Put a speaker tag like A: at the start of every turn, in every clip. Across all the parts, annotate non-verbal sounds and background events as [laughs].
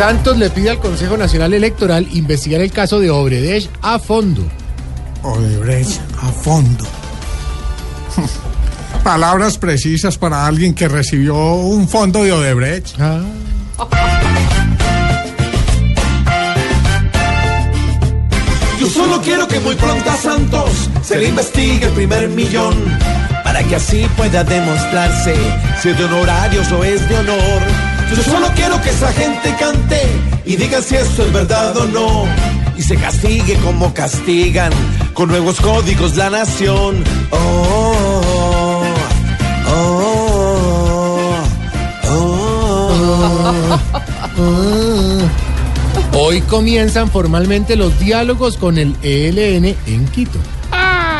A: Santos le pide al Consejo Nacional Electoral investigar el caso de Obredech a fondo.
B: Odebrecht a fondo. [laughs] Palabras precisas para alguien que recibió un fondo de Odebrecht.
A: Ah.
C: Yo solo quiero que muy pronto a Santos se le investigue el primer millón para que así pueda demostrarse si es de honorarios o es de honor. Yo solo quiero que esa gente cante y diga si esto es verdad o no y se castigue como castigan con nuevos códigos la nación. Oh, oh, oh.
A: Hoy comienzan formalmente los diálogos con el ELN en Quito.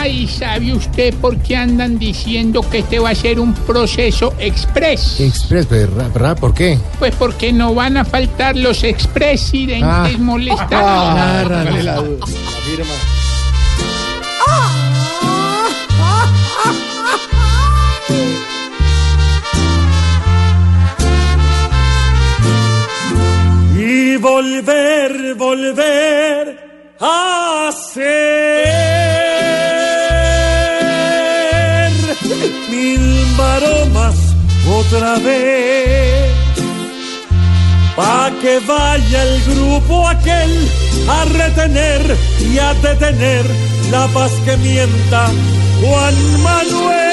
D: Ay, ¿sabe usted por qué andan diciendo que este va a ser un proceso express?
A: Express, ¿verdad? ¿verdad? ¿Por qué?
D: Pues porque no van a faltar los expresidentes
A: Ah.
D: molestando.
A: Ah, hágale la duda.
E: y volver, volver a ser otra vez. Pa' que vaya el grupo aquel a retener y a detener la paz que mienta Juan Manuel.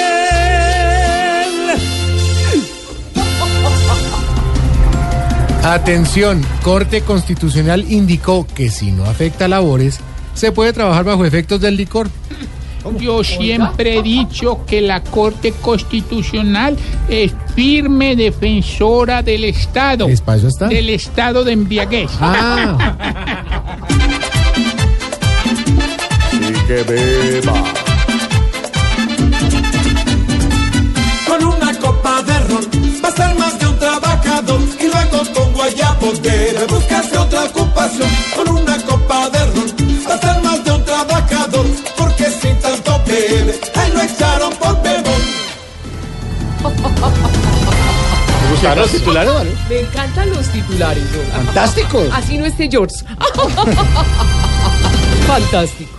A: Atención, Corte Constitucional indicó que si no afecta labores, se puede trabajar bajo efectos del licor.
D: Yo siempre he dicho que la Corte Constitucional es firme defensora del Estado.
A: ¿Es para eso está?
D: Del estado de embriaguez.
A: Ah,
C: Con una copa de ron va a ser más de un trabajador y luego con guayabo debe buscarse otra ocupación.
A: ¿Gustaron los titulares, vale?
F: Me encantan los titulares.
A: Fantásticos.
F: Así no esté George. [laughs] Fantástico.